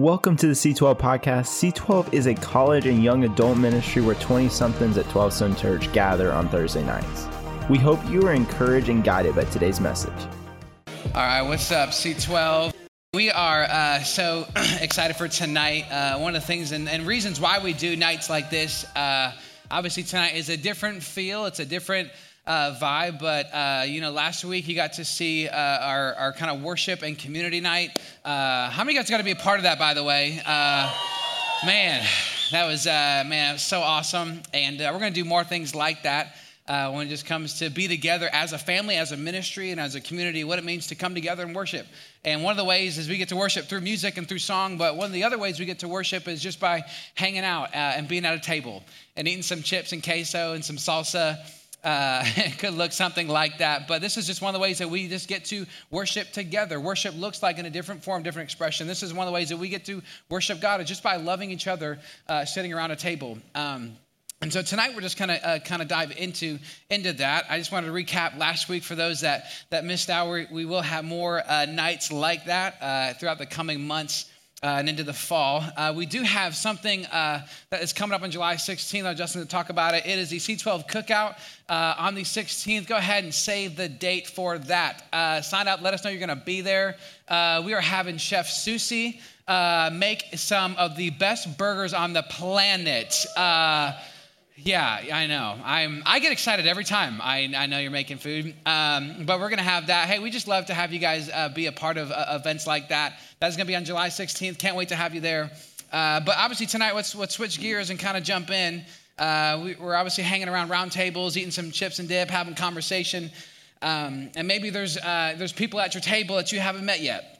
Welcome to the C12 podcast. C12 is a college and young adult ministry where 20 somethings at 12 Stone Church gather on Thursday nights. We hope you are encouraged and guided by today's message. All right, what's up, C12? We are uh, so excited for tonight. Uh, one of the things and, and, reasons why we do nights like this, uh, obviously, tonight is a different feel, it's a different uh, vibe. But uh, you know, last week you got to see uh, our, our kind of worship and community night. Uh, how many guys got to be a part of that, by the way? Uh, man, that was uh, man, was so awesome. And we're going to do more things like that. when it just comes to be together as a family, as a ministry, and as a community, what it means to come together and worship. And one of the ways is we get to worship through music and through song, but one of the other ways we get to worship is just by hanging out and being at a table and eating some chips and queso and some salsa uh, it could look something like that, but this is just one of the ways that we just get to worship together. Worship looks like in a different form, different expression. This is one of the ways that we get to worship God is just by loving each other, uh, sitting around a table. Um, and so tonight we're just kind of uh, kind of dive into into that. I just wanted to recap last week for those that that missed out. We, we will have more uh, nights like that uh, throughout the coming months uh, and into the fall. Uh, we do have something uh, that is coming up on July 16th. I'm just going to talk about it. It is the C12 Cookout uh, on the 16th. Go ahead and save the date for that. Uh, sign up. Let us know you're going to be there. Uh, we are having Chef Susie make some of the best burgers on the planet. Yeah, I know. I'm. I get excited every time I, I know you're making food. Um, but we're gonna have that. Hey, we just love to have you guys uh, be a part of uh, events like that. That's gonna be on July 16th. Can't wait to have you there. Uh, but obviously tonight, let's let's switch gears and kind of jump in. Uh, we, are obviously hanging around round tables, eating some chips and dip, having conversation. Um, and maybe there's uh, there's people at your table that you haven't met yet.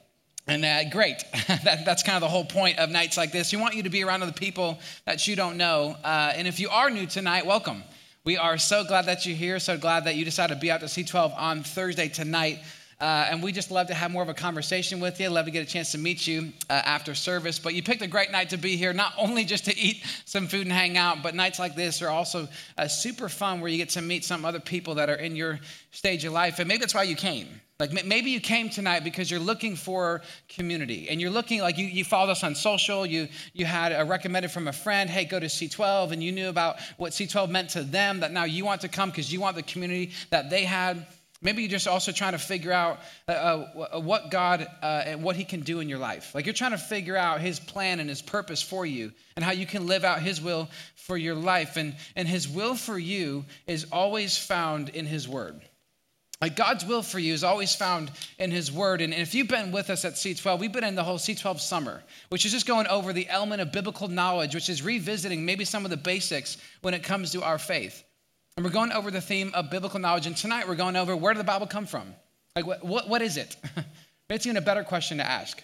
And uh, great. that, that's kind of the whole point of nights like this. We want you to be around other people that you don't know. Uh, and if you are new tonight, welcome. We are so glad that you're here, so glad that you decided to be out to C12 on Thursday tonight. Uh, and we just love to have more of a conversation with you. Love to get a chance to meet you uh, after service. But you picked a great night to be here, not only just to eat some food and hang out, but nights like this are also uh, super fun where you get to meet some other people that are in your stage of life. And maybe that's why you came. Like maybe you came tonight because you're looking for community and you're looking like you, you followed us on social, you, you had a recommended from a friend, hey, go to C12, and you knew about what C12 meant to them, that now you want to come because you want the community that they had. Maybe you're just also trying to figure out uh, uh, what God uh, and what He can do in your life. Like you're trying to figure out His plan and His purpose for you and how you can live out His will for your life. And, and His will for you is always found in His Word. Like God's will for you is always found in His Word. And if you've been with us at C12, we've been in the whole C12 summer, which is just going over the element of biblical knowledge, which is revisiting maybe some of the basics when it comes to our faith. And we're going over the theme of biblical knowledge. And tonight we're going over where did the Bible come from? Like, what, what, what is it? it's even a better question to ask.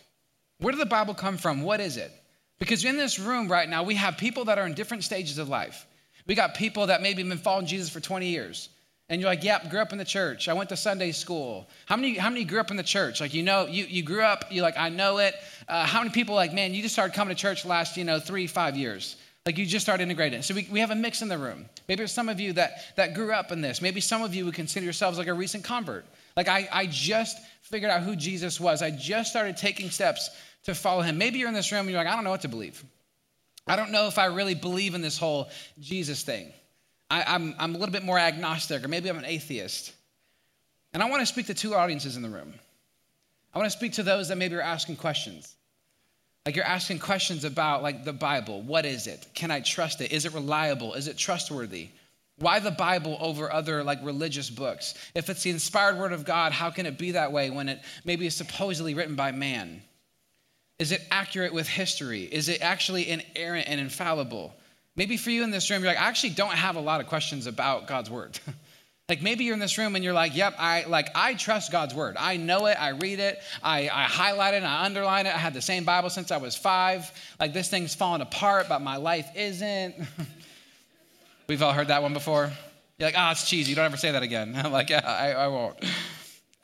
Where did the Bible come from? What is it? Because in this room right now, we have people that are in different stages of life. We got people that maybe have been following Jesus for 20 years. And you're like, yep, grew up in the church. I went to Sunday school. How many, how many grew up in the church? Like, you know, you, you grew up, you're like, I know it. Uh, how many people like, man, you just started coming to church last, you know, three, five years? Like you just started integrating. So we, we have a mix in the room. Maybe there's some of you that, that grew up in this. Maybe some of you would consider yourselves like a recent convert. Like I, I just figured out who Jesus was. I just started taking steps to follow him. Maybe you're in this room and you're like, I don't know what to believe. I don't know if I really believe in this whole Jesus thing. I, I'm, I'm a little bit more agnostic, or maybe I'm an atheist. And I want to speak to two audiences in the room. I want to speak to those that maybe are asking questions. Like you're asking questions about like the Bible. What is it? Can I trust it? Is it reliable? Is it trustworthy? Why the Bible over other like religious books? If it's the inspired word of God, how can it be that way when it maybe is supposedly written by man? Is it accurate with history? Is it actually inerrant and infallible? Maybe for you in this room, you're like, I actually don't have a lot of questions about God's word. like maybe you're in this room and you're like, yep, I like I trust God's word. I know it, I read it, I, I highlight it, I underline it. I had the same Bible since I was five. Like this thing's falling apart, but my life isn't. We've all heard that one before. You're like, ah, oh, it's cheesy. Don't ever say that again. I'm like, yeah, I, I won't.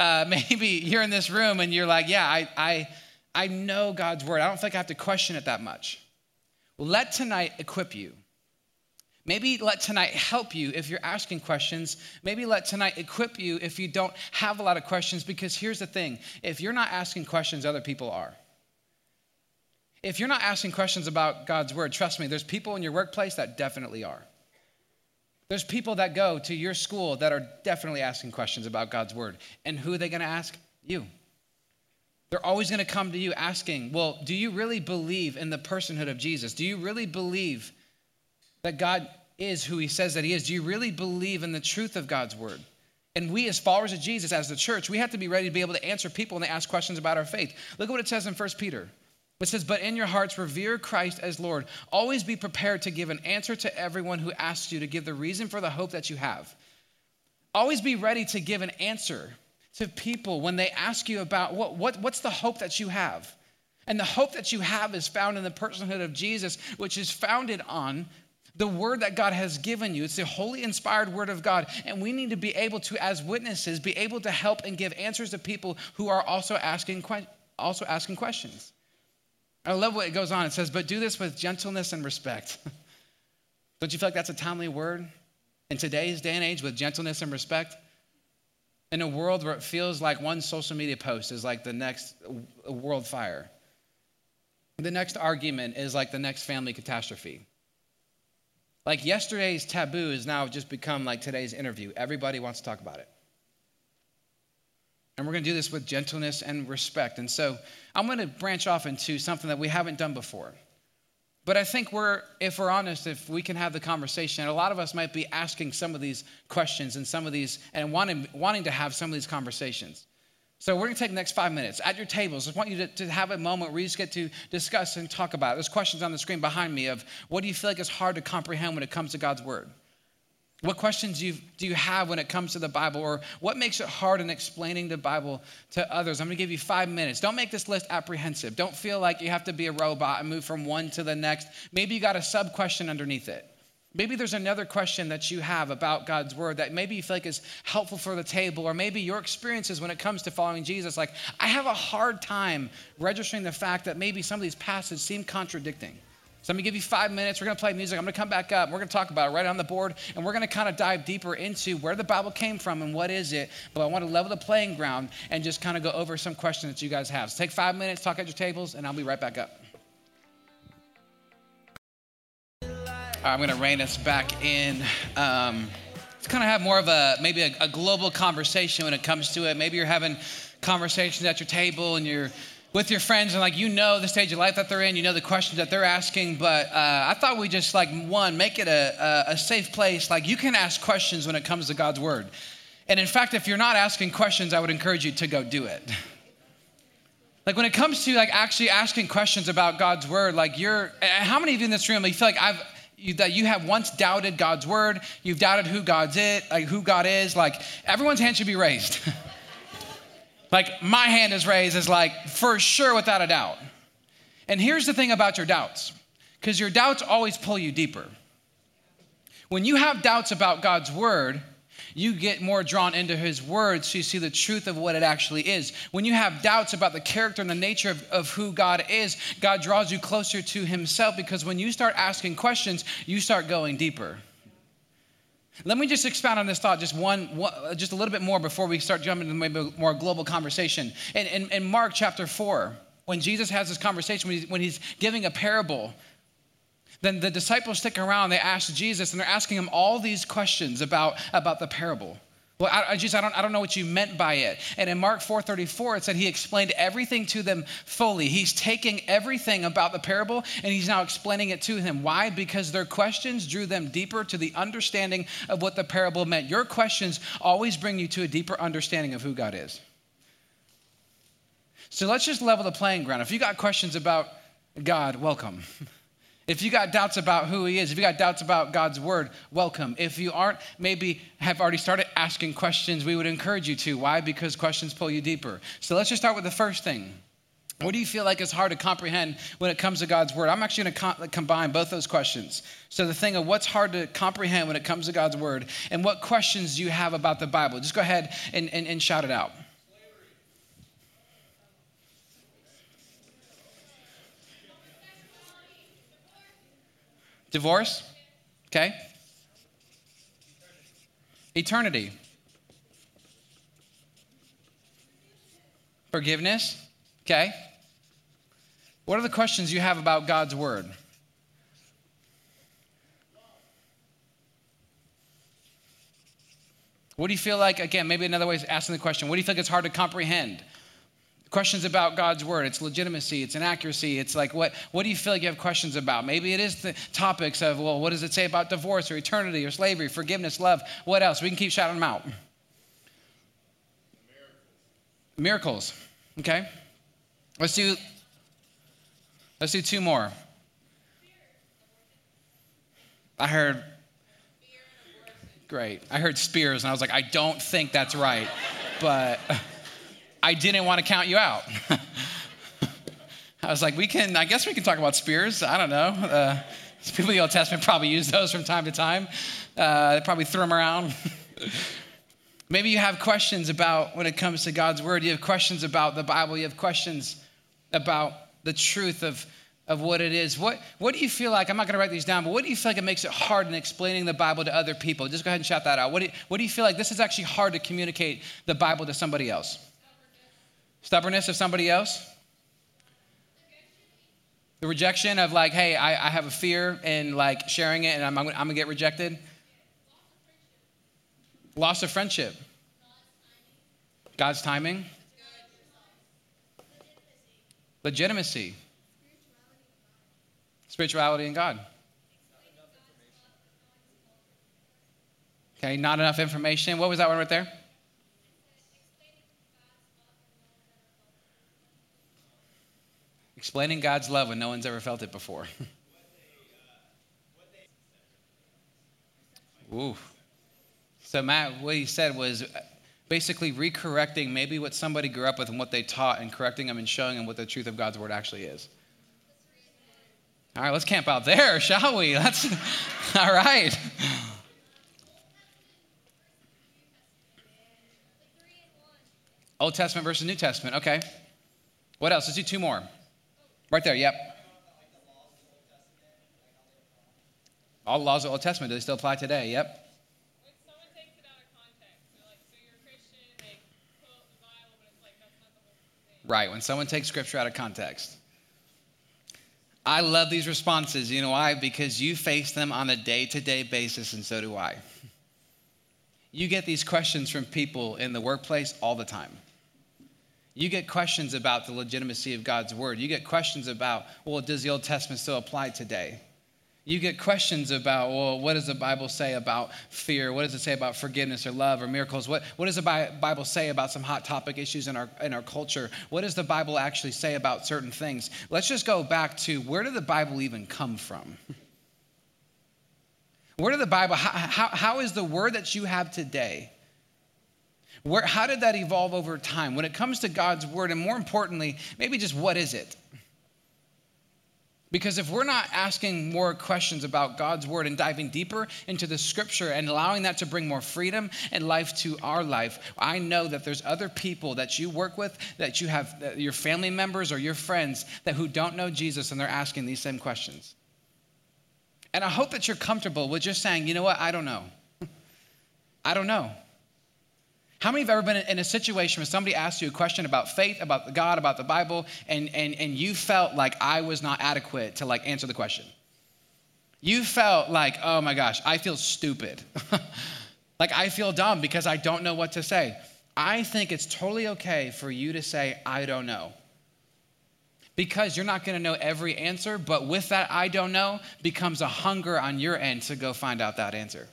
Uh, maybe you're in this room and you're like, yeah, I, I, I know God's word. I don't think I have to question it that much. Well, let tonight equip you Maybe let tonight help you if you're asking questions. Maybe let tonight equip you if you don't have a lot of questions, because here's the thing if you're not asking questions, other people are. If you're not asking questions about God's word, trust me, there's people in your workplace that definitely are. There's people that go to your school that are definitely asking questions about God's word. And who are they going to ask? You. They're always going to come to you asking, Well, do you really believe in the personhood of Jesus? Do you really believe that God is who he says that he is? Do you really believe in the truth of God's word? And we, as followers of Jesus, as the church, we have to be ready to be able to answer people when they ask questions about our faith. Look at what it says in 1 Peter. It says, But in your hearts, revere Christ as Lord. Always be prepared to give an answer to everyone who asks you to give the reason for the hope that you have. Always be ready to give an answer to people when they ask you about what, what, what's the hope that you have. And the hope that you have is found in the personhood of Jesus, which is founded on the word that God has given you. It's the holy inspired word of God. And we need to be able to, as witnesses, be able to help and give answers to people who are also asking, also asking questions. I love what it goes on. It says, but do this with gentleness and respect. Don't you feel like that's a timely word? In today's day and age, with gentleness and respect? In a world where it feels like one social media post is like the next world fire. The next argument is like the next family catastrophe. Like yesterday's taboo has now just become like today's interview. Everybody wants to talk about it. And we're going to do this with gentleness and respect. And so I'm going to branch off into something that we haven't done before. But I think we're, if we're honest, if we can have the conversation, and a lot of us might be asking some of these questions and some of these, and wanting, wanting to have some of these conversations. So we're going to take the next five minutes at your tables. I want you to, to, have a moment where you just get to discuss and talk about it. There's questions on the screen behind me of what do you feel like is hard to comprehend when it comes to God's word? What questions do you, do you have when it comes to the Bible? Or what makes it hard in explaining the Bible to others? I'm going to give you five minutes. Don't make this list apprehensive. Don't feel like you have to be a robot and move from one to the next. Maybe you got a sub question underneath it. Maybe there's another question that you have about God's word that maybe you feel like is helpful for the table, or maybe your experiences when it comes to following Jesus. Like, I have a hard time registering the fact that maybe some of these passages seem contradicting. So I'm gonna give you five minutes. We're gonna play music. I'm gonna come back up. We're gonna talk about it right on the board, and we're gonna kind of dive deeper into where the Bible came from and what is it. But I want to level the playing ground and just kind of go over some questions that you guys have. So take five minutes, talk at your tables, and I'll be right back up. I'm going to rein us back in. Um, let's kind of have more of a maybe a, a, global conversation when it comes to it. Maybe you're having conversations at your table and you're with your friends and like you know the stage of life that they're in, you know the questions that they're asking. But uh, I thought we just like one make it a, a, a safe place. Like you can ask questions when it comes to God's word. And in fact, if you're not asking questions, I would encourage you to go do it. Like when it comes to like actually asking questions about God's word, like you're, how many of you in this room, feel like I've, you, that you have once doubted God's word, you've doubted who God's it, like who God is, like everyone's hand should be raised. like my hand is raised is like for sure without a doubt. And here's the thing about your doubts, because your doubts always pull you deeper. When you have doubts about God's word, you get more drawn into his word so you see the truth of what it actually is. When you have doubts about the character and the nature of, of who God is, God draws you closer to himself because when you start asking questions, you start going deeper. Let me just expound on this thought just one, just a little bit more before we start jumping into maybe a more global conversation. In, in, in Mark chapter 4, when Jesus has this conversation, when he's, when he's giving a parable then the disciples stick around, they ask Jesus, and they're asking him all these questions about, about the parable. Well, I, Jesus, I don't, I don't know what you meant by it. And in Mark 4:34, it said he explained everything to them fully. He's taking everything about the parable and he's now explaining it to them. Why? Because their questions drew them deeper to the understanding of what the parable meant. Your questions always bring you to a deeper understanding of who God is. So let's just level the playing ground. If you got questions about God, welcome. If you got doubts about who he is, if you got doubts about God's word, welcome. If you aren't, maybe have already started asking questions, we would encourage you to. Why? Because questions pull you deeper. So let's just start with the first thing. What do you feel like is hard to comprehend when it comes to God's word? I'm actually going to combine both those questions. So, the thing of what's hard to comprehend when it comes to God's word, and what questions do you have about the Bible? Just go ahead and, and, and shout it out. Divorce, okay? Eternity. Forgiveness, okay? What are the questions you have about God's word? What do you feel like, again, maybe another way of asking the question, what do you think it's hard to comprehend? Questions about God's word, its legitimacy, its inaccuracy. It's like, what, what do you feel like you have questions about? Maybe it is the topics of, well, what does it say about divorce or eternity or slavery, forgiveness, love? What else? We can keep shouting them out. Miracles. Okay. Let's do let's do two more. I heard great. I heard spears and I was like, I don't think that's right. but I didn't want to count you out. I was like, we can, I guess we can talk about spears. I don't know. Uh, people in the Old Testament probably use those from time to time. Uh, they probably threw them around. Maybe you have questions about when it comes to God's word. You have questions about the Bible. You have questions about the truth of, of what it is. What, what do you feel like? I'm not going to write these down, but what do you feel like it makes it hard in explaining the Bible to other people? Just go ahead and shout that out. What do, you, what do you feel like this is actually hard to communicate the Bible to somebody else? Stubbornness of somebody else? The rejection of like, hey, I, I have a fear in like sharing it and I'm, I'm, I'm gonna get rejected. Loss of friendship. God's timing. Legitimacy. Spirituality in God. Okay, not enough information. What was that one right there? Explaining God's love when no one's ever felt it before. Ooh. So, Matt, what he said was basically recorrecting maybe what somebody grew up with and what they taught and correcting them and showing them what the truth of God's word actually is. All right, let's camp out there, shall we? That's all right. Old Testament versus New Testament. Okay. What else? Let's do two more. Right there, yep. All the laws of the Old Testament, do they still apply today? Yep. Right, when someone takes scripture out of context. I love these responses. You know why? Because you face them on a day to day basis, and so do I. You get these questions from people in the workplace all the time. You get questions about the legitimacy of God's word. You get questions about, well, does the Old Testament still apply today? You get questions about, well, what does the Bible say about fear? What does it say about forgiveness or love or miracles? What, what does the Bible say about some hot topic issues in our, in our culture? What does the Bible actually say about certain things? Let's just go back to where did the Bible even come from? Where did the Bible, how, how, how is the word that you have today? Where, how did that evolve over time? When it comes to God's word, and more importantly, maybe just what is it? Because if we're not asking more questions about God's word and diving deeper into the scripture and allowing that to bring more freedom and life to our life, I know that there's other people that you work with, that you have your family members or your friends that who don't know Jesus and they're asking these same questions. And I hope that you're comfortable with just saying, you know what, I don't know. I don't know. How many have ever been in a situation where somebody asked you a question about faith, about God, about the Bible, and, and, and you felt like I was not adequate to like answer the question? You felt like, oh my gosh, I feel stupid. like I feel dumb because I don't know what to say. I think it's totally okay for you to say, I don't know. Because you're not going to know every answer, but with that I don't know becomes a hunger on your end to go find out that answer.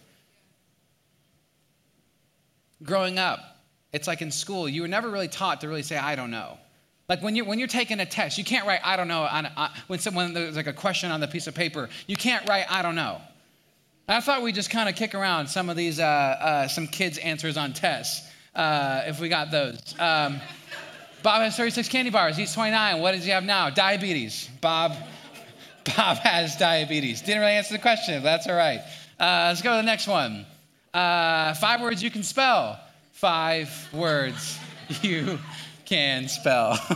Growing up, it's like in school, you were never really taught to really say, I don't know. Like when you're, when you're taking a test, you can't write, I don't know, on, when someone, there's like a question on the piece of paper, you can't write, I don't know. I thought we'd just kind of kick around some of these, uh, uh, some kids' answers on tests, uh, if we got those. Um, Bob has 36 candy bars. He's 29. What does he have now? Diabetes. Bob, Bob has diabetes. Didn't really answer the question. That's all right. Uh, let's go to the next one. Uh, five words you can spell. Five words you can spell.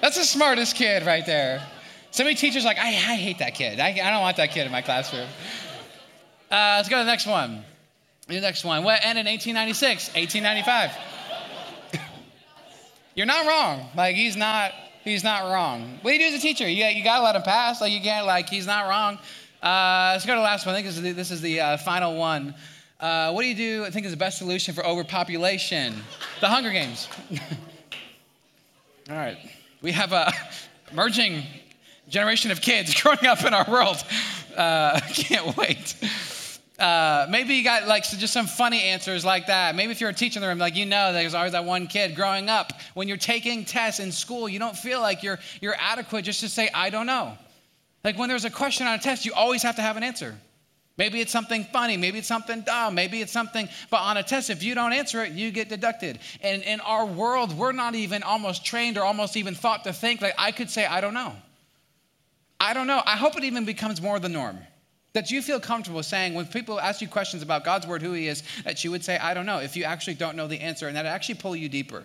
That's the smartest kid right there. So many teachers like, I, I hate that kid. I, I, don't want that kid in my classroom. Uh, let's go to the next one. The next one. What ended in 1896? 1895. You're not wrong. Like, he's not, He's not wrong. What do you do as a teacher? You, you got to let him pass. Like, you can't, like, he's not wrong. Uh, let's go to the last one. I think this is the, this is the uh, final one. Uh, what do you do, I think, is the best solution for overpopulation? the Hunger Games. All right. We have a emerging generation of kids growing up in our world. Uh, can't wait. Uh, maybe you got like just some funny answers like that. Maybe if you're a teacher in the room, like you know, there's always that one kid growing up. When you're taking tests in school, you don't feel like you're you're adequate just to say I don't know. Like when there's a question on a test, you always have to have an answer. Maybe it's something funny, maybe it's something dumb, maybe it's something, but on a test, if you don't answer it, you get deducted. And in our world, we're not even almost trained or almost even thought to think like I could say, I don't know. I don't know. I hope it even becomes more the norm. That you feel comfortable saying, when people ask you questions about God's word, who He is, that you would say, I don't know, if you actually don't know the answer, and that actually pull you deeper.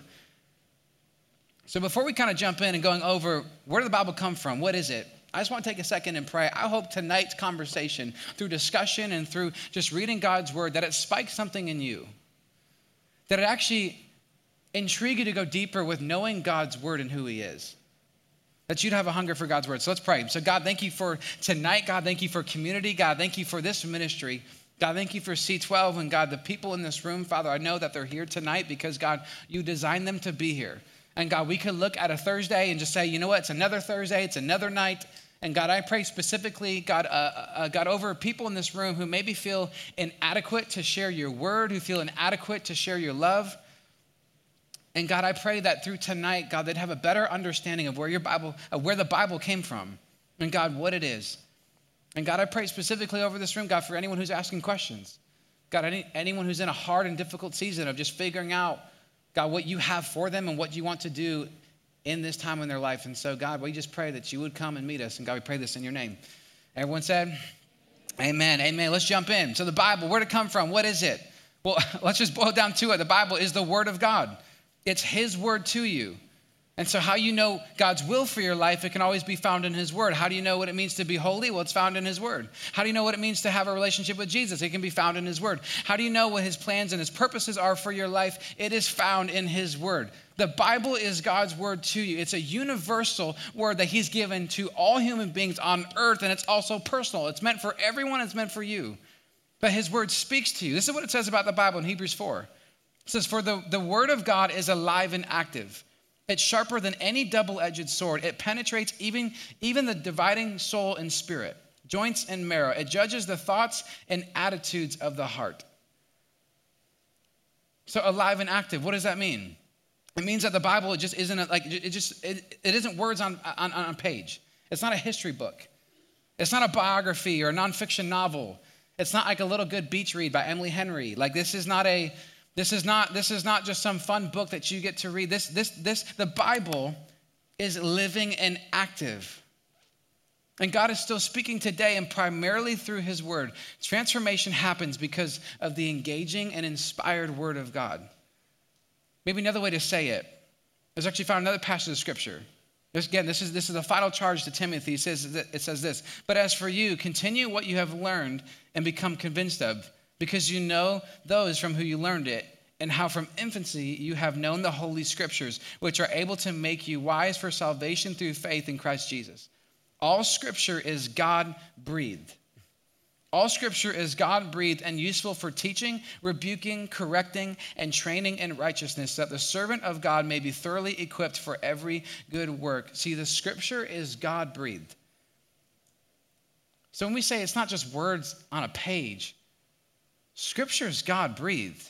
So before we kind of jump in and going over where did the Bible come from? What is it? I just want to take a second and pray. I hope tonight's conversation, through discussion and through just reading God's word, that it spikes something in you. That it actually intrigue you to go deeper with knowing God's word and who He is that you'd have a hunger for God's word. So let's pray. So, God, thank you for tonight. God, thank you for community. God, thank you for this ministry. God, thank you for C12 and God, the people in this room. Father, I know that they're here tonight because, God, you designed them to be here. And God, we could look at a Thursday and just say, you know what, it's another Thursday, it's another night. And God, I pray specifically, God, uh, uh, God, over people in this room who maybe feel inadequate to share your word, who feel inadequate to share your love. And God, I pray that through tonight, God, they'd have a better understanding of where your Bible, of where the Bible came from, and God, what it is. And God, I pray specifically over this room, God, for anyone who's asking questions. God, any, anyone who's in a hard and difficult season of just figuring out, God, what you have for them and what you want to do in this time in their life. And so, God, we just pray that you would come and meet us. And God, we pray this in your name. Everyone said, Amen. Amen. Let's jump in. So, the Bible, where did it come from? What is it? Well, let's just boil down to it. The Bible is the Word of God. It's His word to you. And so, how you know God's will for your life, it can always be found in His Word. How do you know what it means to be holy? Well, it's found in His Word. How do you know what it means to have a relationship with Jesus? It can be found in His Word. How do you know what His plans and His purposes are for your life? It is found in His Word. The Bible is God's Word to you. It's a universal word that He's given to all human beings on earth, and it's also personal. It's meant for everyone, it's meant for you. But His Word speaks to you. This is what it says about the Bible in Hebrews 4. It says, For the, the word of God is alive and active. It's sharper than any double edged sword. It penetrates even, even the dividing soul and spirit, joints and marrow. It judges the thoughts and attitudes of the heart. So, alive and active, what does that mean? It means that the Bible just isn't like it just it, it isn't words on, on, on a page. It's not a history book. It's not a biography or a nonfiction novel. It's not like a little good beach read by Emily Henry. Like this is not a this is not, this is not just some fun book that you get to read. This, this, this, the Bible is living and active. And God is still speaking today and primarily through His Word. Transformation happens because of the engaging and inspired Word of God. Maybe another way to say it is actually found another passage of Scripture. This, again, this is, this is the final charge to Timothy. It says, it says this But as for you, continue what you have learned and become convinced of because you know those from who you learned it, and how from infancy you have known the Holy Scriptures, which are able to make you wise for salvation through faith in Christ Jesus. All Scripture is God breathed. All Scripture is God breathed and useful for teaching, rebuking, correcting, and training in righteousness, that the servant of God may be thoroughly equipped for every good work. See, the Scripture is God breathed. So when we say it's not just words on a page, Scripture is God breathed.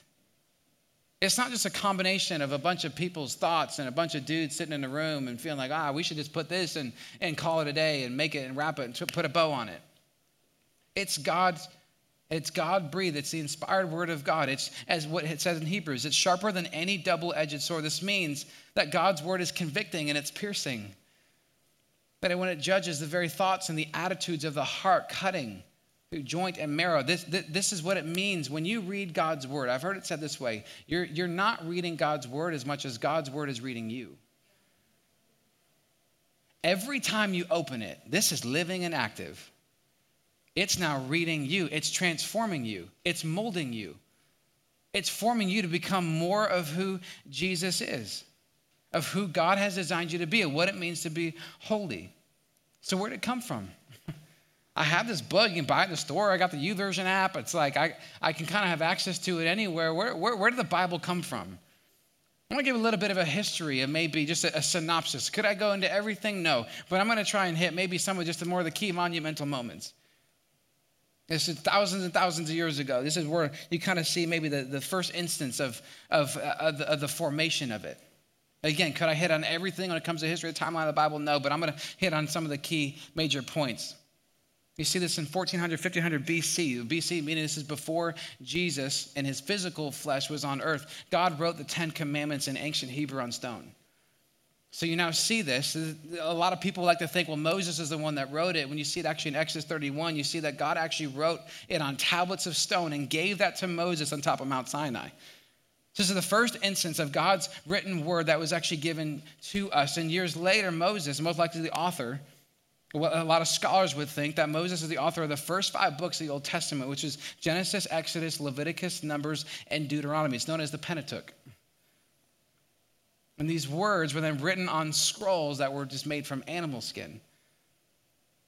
It's not just a combination of a bunch of people's thoughts and a bunch of dudes sitting in a room and feeling like, ah, we should just put this and, and call it a day and make it and wrap it and put a bow on it. It's God's, it's God breathed. It's the inspired word of God. It's as what it says in Hebrews, it's sharper than any double-edged sword. This means that God's word is convicting and it's piercing. That when it judges the very thoughts and the attitudes of the heart, cutting through joint and marrow. This, this, is what it means when you read God's word. I've heard it said this way you're, you're not reading God's word as much as God's word is reading you. Every time you open it, this is living and active. It's now reading you, it's transforming you, it's molding you, it's forming you to become more of who Jesus is. of who God has designed you to be and what it means to be holy. So, where did it come from? I have this book. You can buy it in the store. I got the YouVersion app. It's like I, I can kind of have access to it anywhere. Where, where, where did the Bible come from? I'm going to give a little bit of a history and maybe just a, a, synopsis. Could I go into everything? No. But I'm going to try and hit maybe some of just the more of the key monumental moments. This is thousands and thousands of years ago. This is where you kind of see maybe the, the first instance of, of, uh, of, the, of the formation of it. Again, could I hit on everything when it comes to history, the timeline of the Bible? No, but I'm going to hit on some of the key major points. You see this in 1400, 1500 BC. BC meaning this is before Jesus and his physical flesh was on earth. God wrote the Ten Commandments in ancient Hebrew on stone. So you now see this. A lot of people like to think, well, Moses is the one that wrote it. When you see it actually in Exodus 31, you see that God actually wrote it on tablets of stone and gave that to Moses on top of Mount Sinai. This is the first instance of God's written word that was actually given to us. And years later, Moses, most likely the author, well, a lot of scholars would think that Moses is the author of the first five books of the Old Testament, which is Genesis, Exodus, Leviticus, Numbers, and Deuteronomy. It's known as the Pentateuch. And these words were then written on scrolls that were just made from animal skin.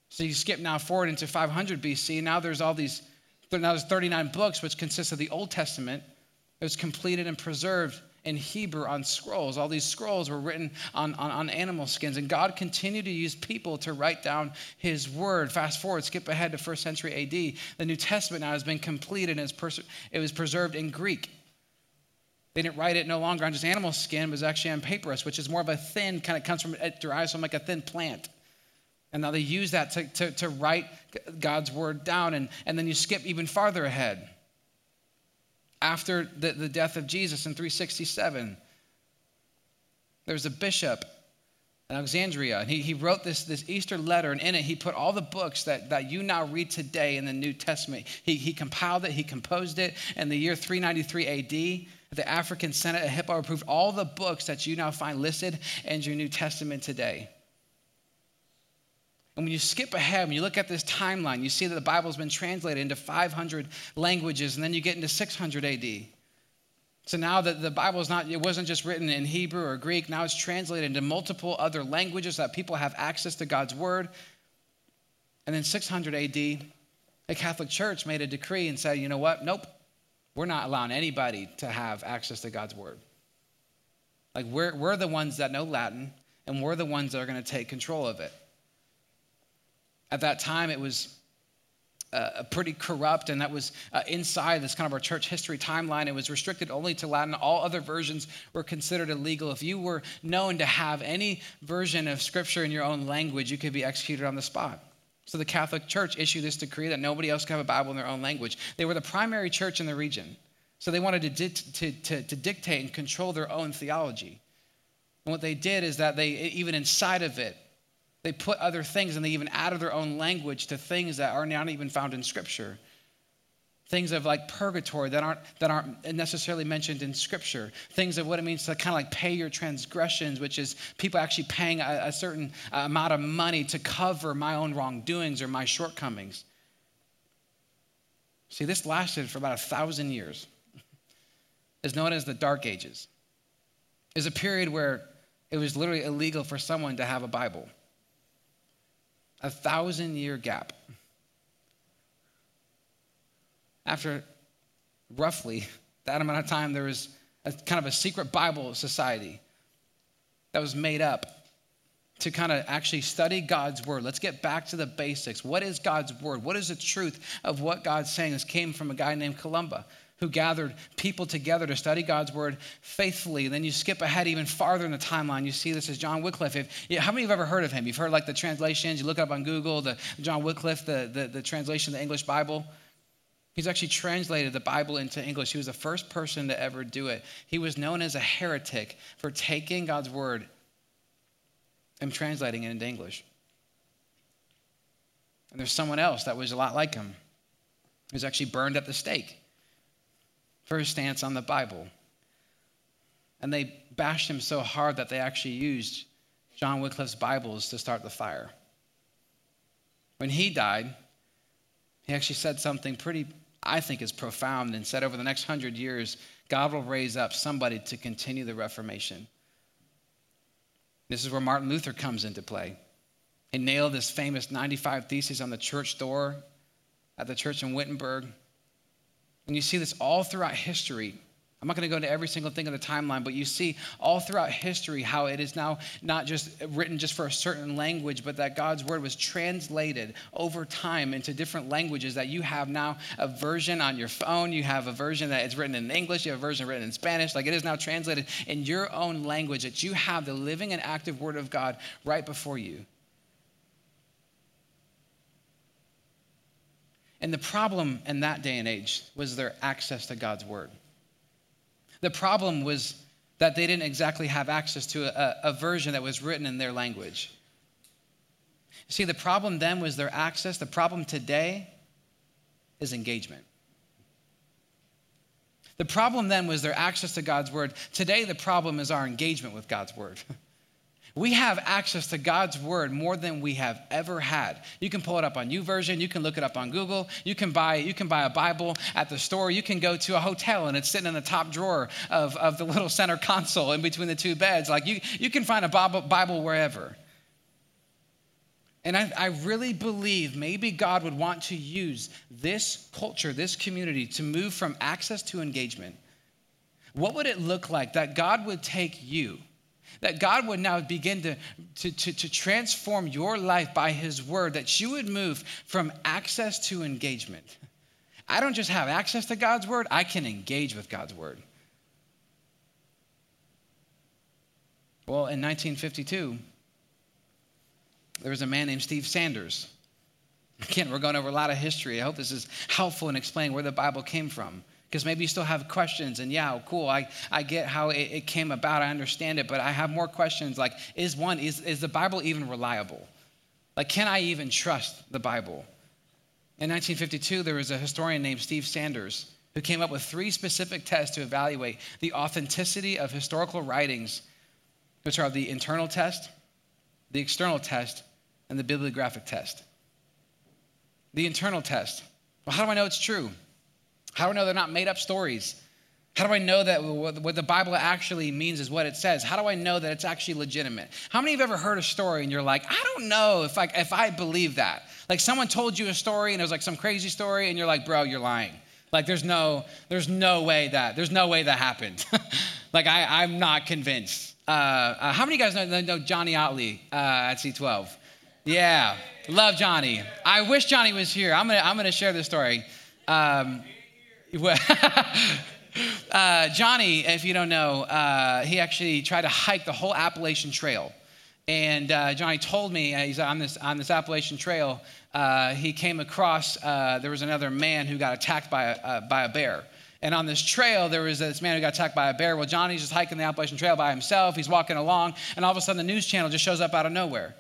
So you skip now forward into 500 BC. Now there's all these, now there's 39 books, which consist of the Old Testament. It was completed and preserved in Hebrew on scrolls. All these scrolls were written on, on, on, animal skins, and God continued to use people to write down His word. Fast forward, skip ahead to first century AD. The New Testament now has been completed and it was preserved in Greek. They didn't write it no longer on just animal skin, it was actually on papyrus, which is more of a thin, kind of comes from, it derives from like a thin plant. And now they use that to, to, to write God's word down. And, and then you skip even farther ahead. After the, the death of Jesus in 367, there was a bishop in Alexandria, and he, he wrote this, this Easter letter, and in it he put all the books that, that you now read today in the New Testament. He, he compiled it, he composed it in the year 393 AD the African Synod at Hippo approved all the books that you now find listed in your New Testament today. And when you skip ahead, when you look at this timeline, you see that the Bible has been translated into 500 languages, and then you get into 600 AD. So now that the Bible is not, it wasn't just written in Hebrew or Greek, now it's translated into multiple other languages so that people have access to God's word. And then 600 AD, the Catholic Church made a decree and said, you know what? Nope. We're not allowing anybody to have access to God's word. Like, we're, we're the ones that know Latin, and we're the ones that are going to take control of it. At that time, it was uh, pretty corrupt, and that was uh, inside this kind of our church history timeline. It was restricted only to Latin. All other versions were considered illegal. If you were known to have any version of scripture in your own language, you could be executed on the spot. So the Catholic Church issued this decree that nobody else could have a Bible in their own language. They were the primary church in the region. So they wanted to, di- to, to, to dictate and control their own theology. And what they did is that they, even inside of it, they put other things and they even added their own language to things that are not even found in Scripture things of like purgatory that aren't that aren't necessarily mentioned in scripture. Things of what it means to kind of like pay your transgressions which is people actually paying a, a certain amount of money to cover my own wrongdoings or my shortcomings. See this lasted for about a thousand years. Is known as the dark ages. Is a period where it was literally illegal for someone to have a bible. A thousand year gap after roughly that amount of time, there was a, kind of a secret Bible society that was made up to kind of actually study God's word. Let's get back to the basics. What is God's word? What is the truth of what God's saying? This came from a guy named Columba who gathered people together to study God's word faithfully. And then you skip ahead even farther in the timeline. You see this as John Wycliffe. If, how many of you have ever heard of him? You've heard like the translations. You look up on Google, the John Wycliffe, the, the, the translation of the English Bible. He's actually translated the Bible into English. He was the first person to ever do it. He was known as a heretic for taking God's word and translating it into English. And there's someone else that was a lot like him. He was actually burned at the stake for his stance on the Bible. And they bashed him so hard that they actually used John Wycliffe's Bibles to start the fire. When he died, he actually said something pretty I think is profound and said over the next hundred years, God will raise up somebody to continue the Reformation. This is where Martin Luther comes into play. He nailed this famous 95 Theses on the church door at the church in Wittenberg. And you see this all throughout history. I'm not going to go into every single thing in the timeline, but you see all throughout history how it is now not just written just for a certain language, but that God's word was translated over time into different languages. That you have now a version on your phone, you have a version that is written in English, you have a version written in Spanish. Like it is now translated in your own language, that you have the living and active word of God right before you. And the problem in that day and age was their access to God's word. The problem was that they didn't exactly have access to a, a version that was written in their language. See, the problem then was their access. The problem today is engagement. The problem then was their access to God's word. Today, the problem is our engagement with God's word. We have access to God's word more than we have ever had. You can pull it up on YouVersion, you can look it up on Google, you can buy, you can buy a Bible at the store, you can go to a hotel and it's sitting in the top drawer of, of the little center console in between the two beds. Like you, you can find a Bible, Bible wherever. And I, I, really believe maybe God would want to use this culture, this community, to move from access to engagement. What would it look like that God would take you? That God would now begin to, to, to, to, transform your life by His word, that you would move from access to engagement. I don't just have access to God's word, I can engage with God's word. Well, in 1952, there was a man named Steve Sanders. Again, we're going over a lot of history. I hope this is helpful in explaining where the Bible came from because maybe you still have questions and yeah cool i, I get how it, it, came about i understand it but i have more questions like is one is, is the bible even reliable? Like can i even trust the bible? In 1952 there was a historian named steve sanders who came up with three specific tests to evaluate the authenticity of historical writings which are the internal test the external test and the bibliographic test. The internal test. Well how do i know it's true how do I know they're not made up stories? How do I know that what the Bible actually means is what it says? How do I know that it's actually legitimate? How many of you have ever heard a story and you're like, I don't know if I, if I believe that? Like someone told you a story and it was like some crazy story and you're like, bro, you're lying. Like there's no, there's no way that, there's no way that happened. like I, I'm not convinced. Uh, uh, how many of you guys know, know Johnny Otley uh, at C12? Yeah, love Johnny. I wish Johnny was here. I'm gonna, I'm gonna share this story. Um, uh, Johnny, if you don't know, uh, he actually tried to hike the whole Appalachian Trail. And uh, Johnny told me uh, he's on this on this Appalachian Trail. Uh, he came across uh, there was another man who got attacked by a by a bear. And on this trail, there was this man who got attacked by a bear. Well, Johnny's just hiking the Appalachian Trail by himself. He's walking along, and all of a sudden, the news channel just shows up out of nowhere.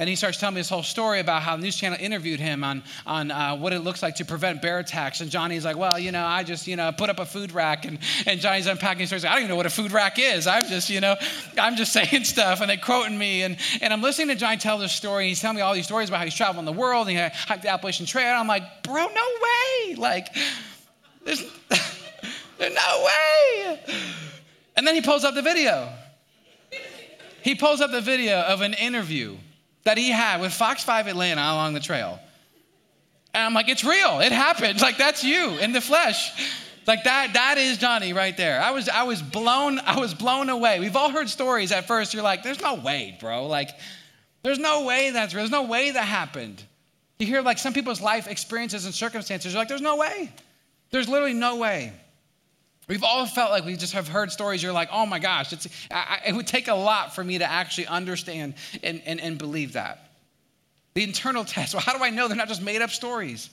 And he starts telling me this whole story about how the news channel interviewed him on, on uh, what it looks like to prevent bear attacks. And Johnny's like, well, you know, I just, you know, put up a food rack. And, and Johnny's unpacking stories. I don't even know what a food rack is. I'm just, you know, I'm just saying stuff. And they're quoting me. And, and I'm listening to Johnny tell this story. And He's telling me all these stories about how he's traveling the world and he hiked the Appalachian Trail. And I'm like, bro, no way. Like, there's, there's no way. And then he pulls up the video. He pulls up the video of an interview that he had with Fox 5 Atlanta along the trail. And I'm like, it's real. It happened. Like that's you in the flesh. Like that, that is Johnny right there. I was, I was blown, I was blown away. We've all heard stories at first. You're like, there's no way, bro. Like, there's no way that's. There's no way that happened. You hear like some people's life experiences and circumstances. You're like, there's no way. There's literally no way. We've all felt like we just have heard stories. You're like, oh my gosh, I, it would take a lot for me to actually understand and, and, and believe that. The internal test. Well, how do I know they're not just made up stories?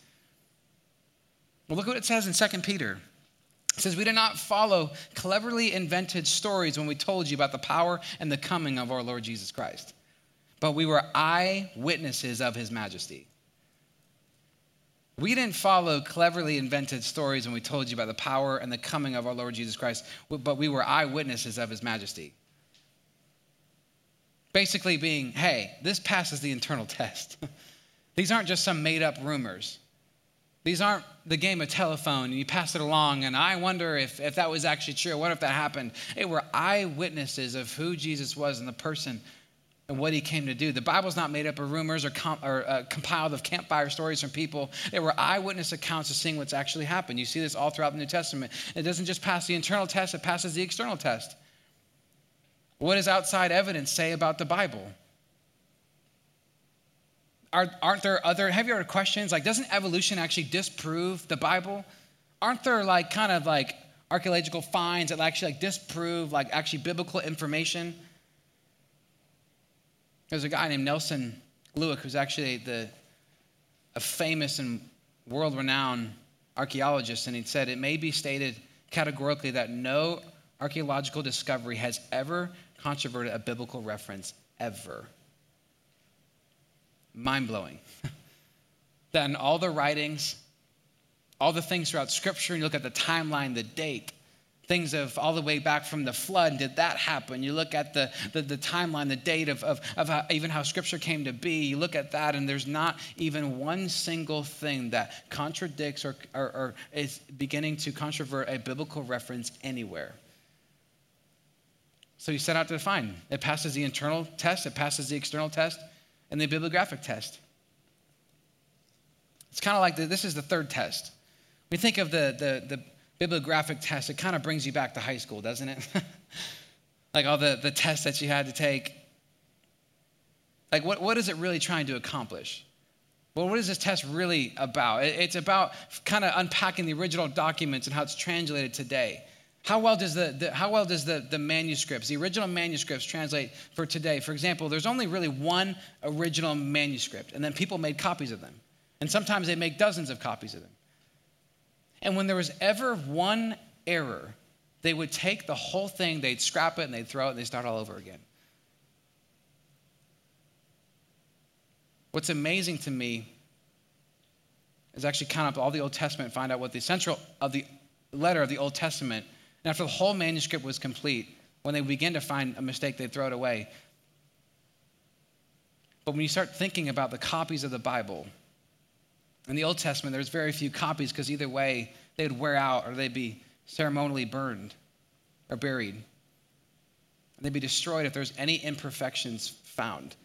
Well, look what it says in 2 Peter. It says, We did not follow cleverly invented stories when we told you about the power and the coming of our Lord Jesus Christ, but we were eyewitnesses of his majesty. We didn't follow cleverly invented stories when we told you about the power and the coming of our Lord Jesus Christ, but we were eyewitnesses of his majesty. Basically, being, hey, this passes the internal test. These aren't just some made up rumors. These aren't the game of telephone and you pass it along, and I wonder if, if that was actually true. What if that happened? Hey, we're eyewitnesses of who Jesus was and the person and what he came to do. The Bible's not made up of rumors or, com- or uh, compiled of campfire stories from people. There were eyewitness accounts of seeing what's actually happened. You see this all throughout the New Testament. It doesn't just pass the internal test, it passes the external test. What does outside evidence say about the Bible? Are, aren't there other, have you heard questions like, doesn't evolution actually disprove the Bible? Aren't there like kind of like archaeological finds that actually like disprove like actually biblical information? There's a guy named Nelson Glueck who's actually the, a famous and world renowned archaeologist, and he said it may be stated categorically that no archaeological discovery has ever controverted a biblical reference, ever. Mind blowing. then all the writings, all the things throughout Scripture, and you look at the timeline, the date, things of all the way back from the flood did that happen? You look at the, the, the timeline the date of, of, of how, even how scripture came to be you look at that and there's not even one single thing that contradicts or, or, or is beginning to controvert a biblical reference anywhere. So you set out to define. It passes the internal test it passes the external test and the bibliographic test. It's kind of like the, this is the third test. We think of the, the, the bibliographic test, it kind of brings you back to high school, doesn't it? like all the, the tests that you had to take. Like, what, what is it really trying to accomplish? Well, what is this test really about? It, it's about kind of unpacking the original documents and how it's translated today. How well does the, the, how well does the, the manuscripts, the original manuscripts translate for today? For example, there's only really one original manuscript, and then people made copies of them. And sometimes they make dozens of copies of them. And when there was ever one error, they would take the whole thing, they'd scrap it, and they'd throw it, and they'd start all over again. What's amazing to me is actually count up all the Old Testament find out what the central of the letter of the Old Testament, and after the whole manuscript was complete, when they begin to find a mistake, they'd throw it away. But when you start thinking about the copies of the Bible, in the Old Testament, there's very few copies because either way, they'd wear out or they'd be ceremonially burned or buried. And they'd be destroyed if there's any imperfections found.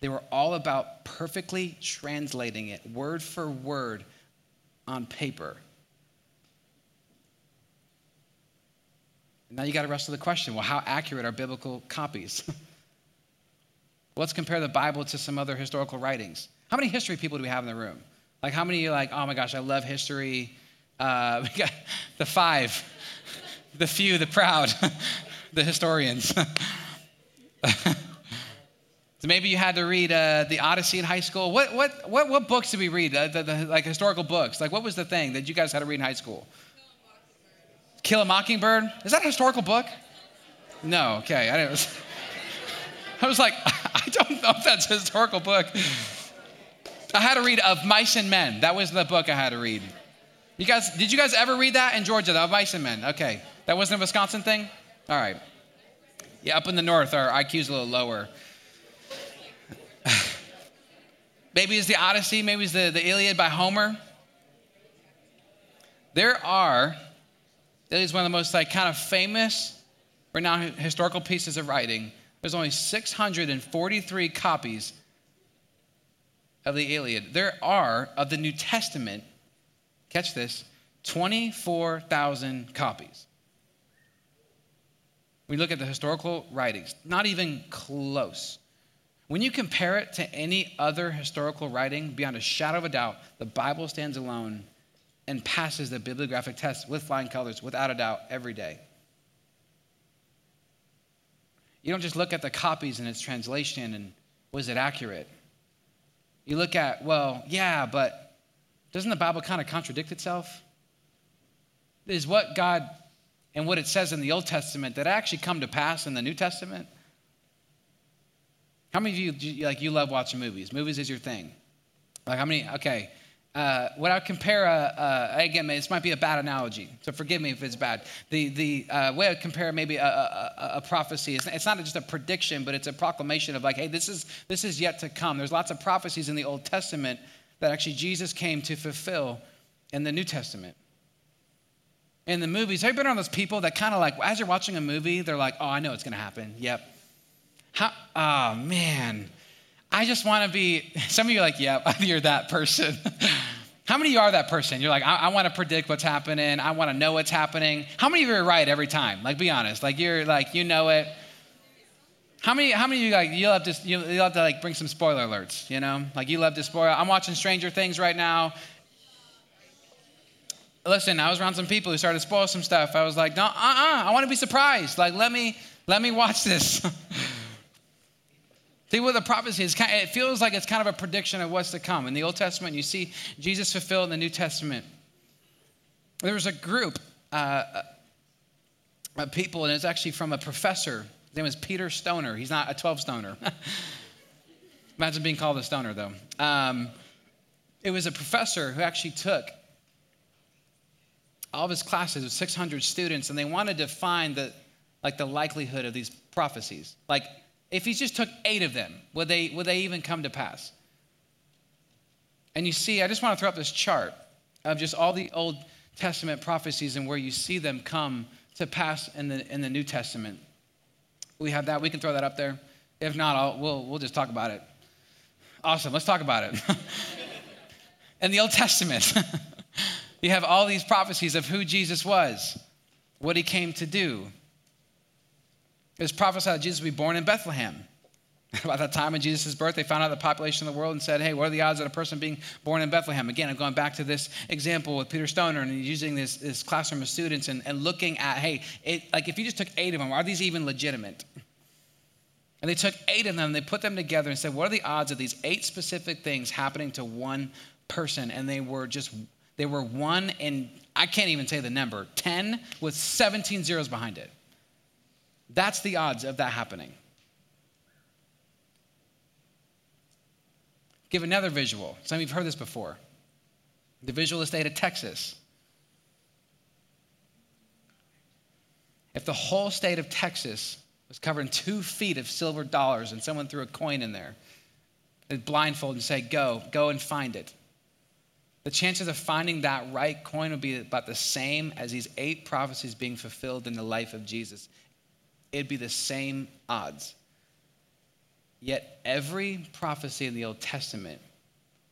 They were all about perfectly translating it word for word on paper. Now you got to wrestle the question well, how accurate are biblical copies? Let's compare the Bible to some other historical writings. How many history people do we have in the room? Like, how many of you like, oh my gosh, I love history? Uh, the five, the few, the proud, the historians. so maybe you had to read uh, the Odyssey in high school. What, what, what, what books did we read? The, the, like historical books. Like, what was the thing that you guys had to read in high school? Kill a Mockingbird. Is that a historical book? No. Okay. I, didn't, I was like, I don't know if that's a historical book. I had to read Of Mice and Men. That was the book I had to read. You guys, did you guys ever read that in Georgia, the Of Mice and Men? Okay. That wasn't a Wisconsin thing? All right. Yeah, up in the north, our IQ's a little lower. maybe it's the Odyssey, maybe it's the, the Iliad by Homer. There are, that is one of the most like kind of famous, renowned historical pieces of writing. There's only 643 copies of the Iliad. There are, of the New Testament, catch this, 24,000 copies. We look at the historical writings, not even close. When you compare it to any other historical writing, beyond a shadow of a doubt, the Bible stands alone and passes the bibliographic test with flying colors, without a doubt, every day. You don't just look at the copies and its translation and was it accurate? You look at, well, yeah, but doesn't the Bible kind of contradict itself? Is what God and what it says in the Old Testament that actually come to pass in the New Testament? How many of you like you love watching movies? Movies is your thing. Like how many? Okay, uh, what I compare, a, uh, again, this might be a bad analogy, so forgive me if it's bad. The, the uh, way I compare maybe a, a, a prophecy, is, it's not just a prediction, but it's a proclamation of like, hey, this is, this is yet to come. There's lots of prophecies in the Old Testament that actually Jesus came to fulfill in the New Testament. In the movies, have you been around those people that kind of like, as you're watching a movie, they're like, oh, I know it's going to happen. Yep. How, oh, man. I just want to be, some of you are like, yeah, you're that person. How many of you are that person? You're like, I, I want to predict what's happening. I want to know what's happening. How many of you are right every time? Like, be honest. Like, you're like, you know it. How many, how many of you like you love to you love to like bring some spoiler alerts, you know? Like you love to spoil. I'm watching Stranger Things right now. Listen, I was around some people who started to spoil some stuff. I was like, no, uh-uh, I want to be surprised. Like, let me let me watch this. See what the prophecy is. It feels like it's kind of a prediction of what's to come. In the Old Testament, you see Jesus fulfilled in the New Testament. There was a group uh, of people, and it's actually from a professor. His name is Peter Stoner. He's not a 12 stoner. Imagine being called a stoner, though. Um, it was a professor who actually took all of his classes of 600 students, and they wanted to find the, like the likelihood of these prophecies. Like, if he just took eight of them, would they, would they even come to pass? And you see, I just want to throw up this chart of just all the Old Testament prophecies and where you see them come to pass in the, in the New Testament. We have that. We can throw that up there. If not, I'll, we'll, we'll just talk about it. Awesome. Let's talk about it. in the Old Testament, you have all these prophecies of who Jesus was, what he came to do, it was prophesied that Jesus would be born in Bethlehem. About that time of Jesus' birth, they found out the population of the world and said, Hey, what are the odds of a person being born in Bethlehem? Again, I'm going back to this example with Peter Stoner and using this, this classroom of students and, and looking at, hey, it, like if you just took eight of them, are these even legitimate? And they took eight of them, and they put them together and said, What are the odds of these eight specific things happening to one person? And they were just, they were one in, I can't even say the number, 10 with 17 zeros behind it. That's the odds of that happening. Give another visual. Some of you have heard this before. The visual is state of Texas. If the whole state of Texas was covered in two feet of silver dollars and someone threw a coin in there, they'd blindfold and say, Go, go and find it. The chances of finding that right coin would be about the same as these eight prophecies being fulfilled in the life of Jesus it'd be the same odds. Yet every prophecy in the Old Testament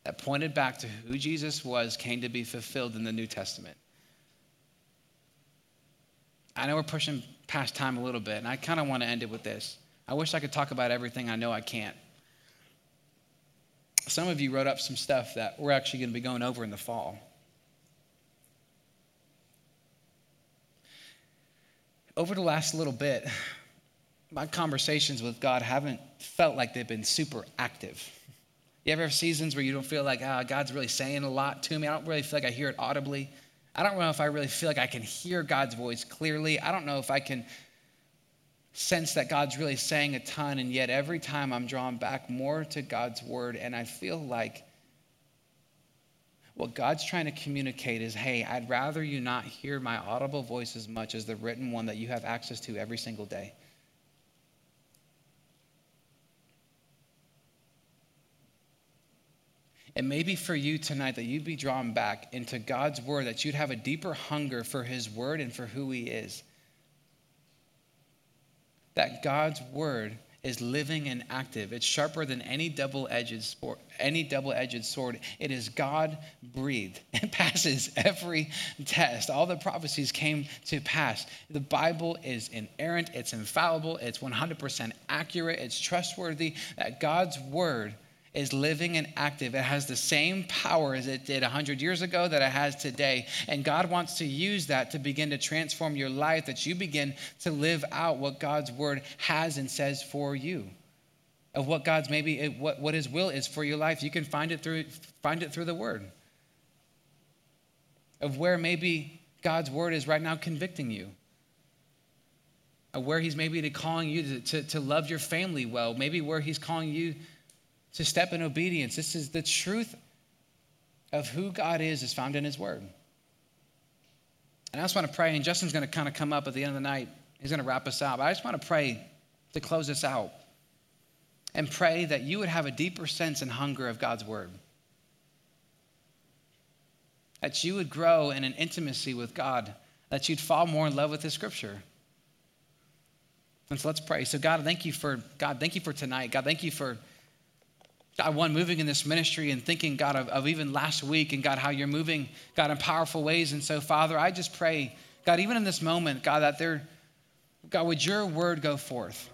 that pointed back to who Jesus was came to be fulfilled in the New Testament. I know we're pushing past time a little bit, and I kind of want to end it with this. I wish I could talk about everything. I know I can't. Some of you wrote up some stuff that we're actually going to be going over in the fall. Over the last little bit, my conversations with God haven't felt like they've been super active. You ever have seasons where you don't feel like, oh, God's really saying a lot to me? I don't really feel like I hear it audibly. I don't know if I really feel like I can hear God's voice clearly. I don't know if I can sense that God's really saying a ton, and yet every time I'm drawn back more to God's word, and I feel like what God's trying to communicate is hey, I'd rather you not hear my audible voice as much as the written one that you have access to every single day. And maybe for you tonight that you'd be drawn back into God's word, that you'd have a deeper hunger for his word and for who he is. That God's word is living and active. It's sharper than any double-edged sword. Any double-edged sword. It is God breathed. It passes every test. All the prophecies came to pass. The Bible is inerrant. It's infallible. It's 100% accurate. It's trustworthy. That God's word is living and active. It has the same power as it did 100 years ago that it has today. And God wants to use that to begin to transform your life, that you begin to live out what God's word has and says for you. Of what God's maybe what, what his will is for your life. You can find it through find it through the word. Of where maybe God's word is right now convicting you. Of where he's maybe calling you to, to, to love your family well. Maybe where he's calling you to step in obedience. This is the truth of who God is, is found in His Word. And I just want to pray, and Justin's going to kind of come up at the end of the night. He's going to wrap us out. But I just want to pray to close this out and pray that you would have a deeper sense and hunger of God's Word. That you would grow in an intimacy with God, that you'd fall more in love with His Scripture And so let's pray. So God, thank you for God, thank you for tonight. God, thank you for God, one, moving in this ministry and thinking, God, of, of even last week and God, how you're moving, God, in powerful ways. And so, Father, I just pray, God, even in this moment, God, that there, God, would your word go forth?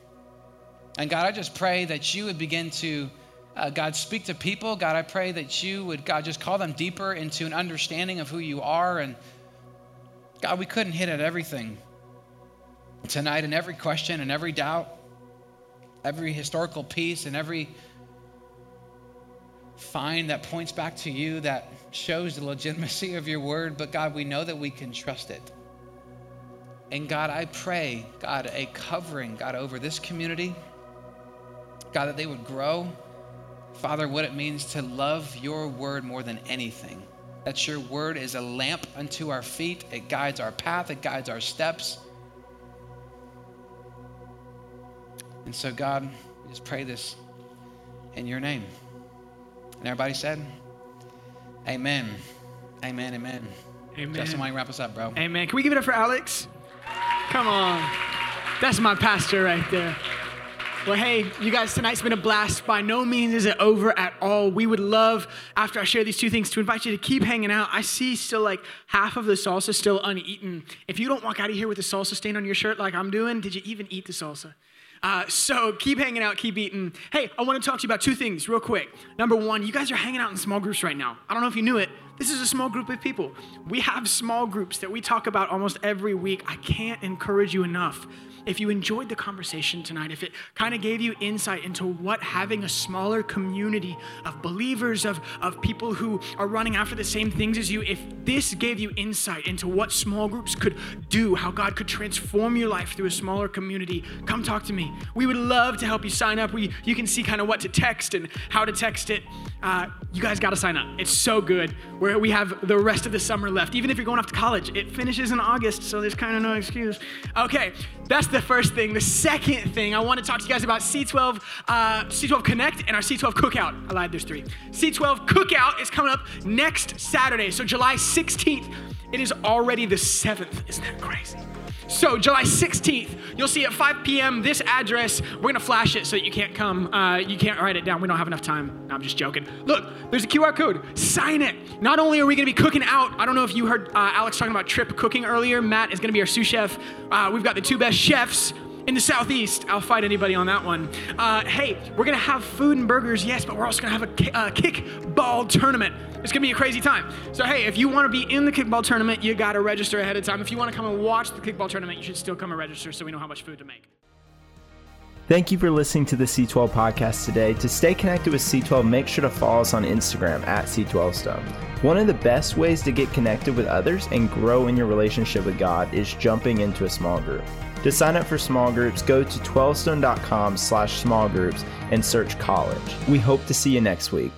And God, I just pray that you would begin to, uh, God, speak to people. God, I pray that you would, God, just call them deeper into an understanding of who you are. And God, we couldn't hit at everything tonight and every question and every doubt, every historical piece and every find that points back to you, that shows the legitimacy of your word. But God, we know that we can trust it. And God, I pray, God, a covering, God, over this community. God, that they would grow. Father, what it means to love your word more than anything. That your word is a lamp unto our feet, it guides our path, it guides our steps. And so, God, we just pray this in your name. And everybody said, Amen. Amen. Amen. Amen. Justin, why wrap us up, bro? Amen. Can we give it up for Alex? Come on. That's my pastor right there. Well, hey, you guys, tonight's been a blast. By no means is it over at all. We would love, after I share these two things, to invite you to keep hanging out. I see still like half of the salsa still uneaten. If you don't walk out of here with a salsa stain on your shirt like I'm doing, did you even eat the salsa? Uh, so keep hanging out, keep eating. Hey, I want to talk to you about two things real quick. Number one, you guys are hanging out in small groups right now. I don't know if you knew it. This is a small group of people. We have small groups that we talk about almost every week. I can't encourage you enough if you enjoyed the conversation tonight, if it kind of gave you insight into what having a smaller community of believers, of, of people who are running after the same things as you, if this gave you insight into what small groups could do, how God could transform your life through a smaller community, come talk to me. We would love to help you sign up. We, you can see kind of what to text and how to text it. Uh, you guys got to sign up. It's so good. Where we have the rest of the summer left. Even if you're going off to college, it finishes in August, so there's kind of no excuse. Okay, that's the first thing. The second thing, I want to talk to you guys about C12, uh, C12 Connect and our C12 Cookout. I lied, there's three. C12 Cookout is coming up next Saturday, so July 16th. It is already the 7th. Isn't that crazy? So July 16th, you'll see at 5 p.m. this address. We're gonna flash it so that you can't come. Uh, you can't write it down. We don't have enough time. No, I'm just joking. Look, there's a QR code. Sign it. Not only are we gonna be cooking out. I don't know if you heard uh, Alex talking about trip cooking earlier. Matt is gonna be our sous chef. Uh, we've got the two best chefs in the southeast. I'll fight anybody on that one. Uh, hey, we're gonna have food and burgers, yes, but we're also gonna have a ki- uh, kickball tournament. It's gonna be a crazy time. So hey, if you want to be in the kickball tournament, you gotta register ahead of time. If you want to come and watch the kickball tournament, you should still come and register so we know how much food to make. Thank you for listening to the C12 podcast today. To stay connected with C12, make sure to follow us on Instagram at C12Stone. One of the best ways to get connected with others and grow in your relationship with God is jumping into a small group. To sign up for small groups, go to 12stone.com slash small groups and search college. We hope to see you next week.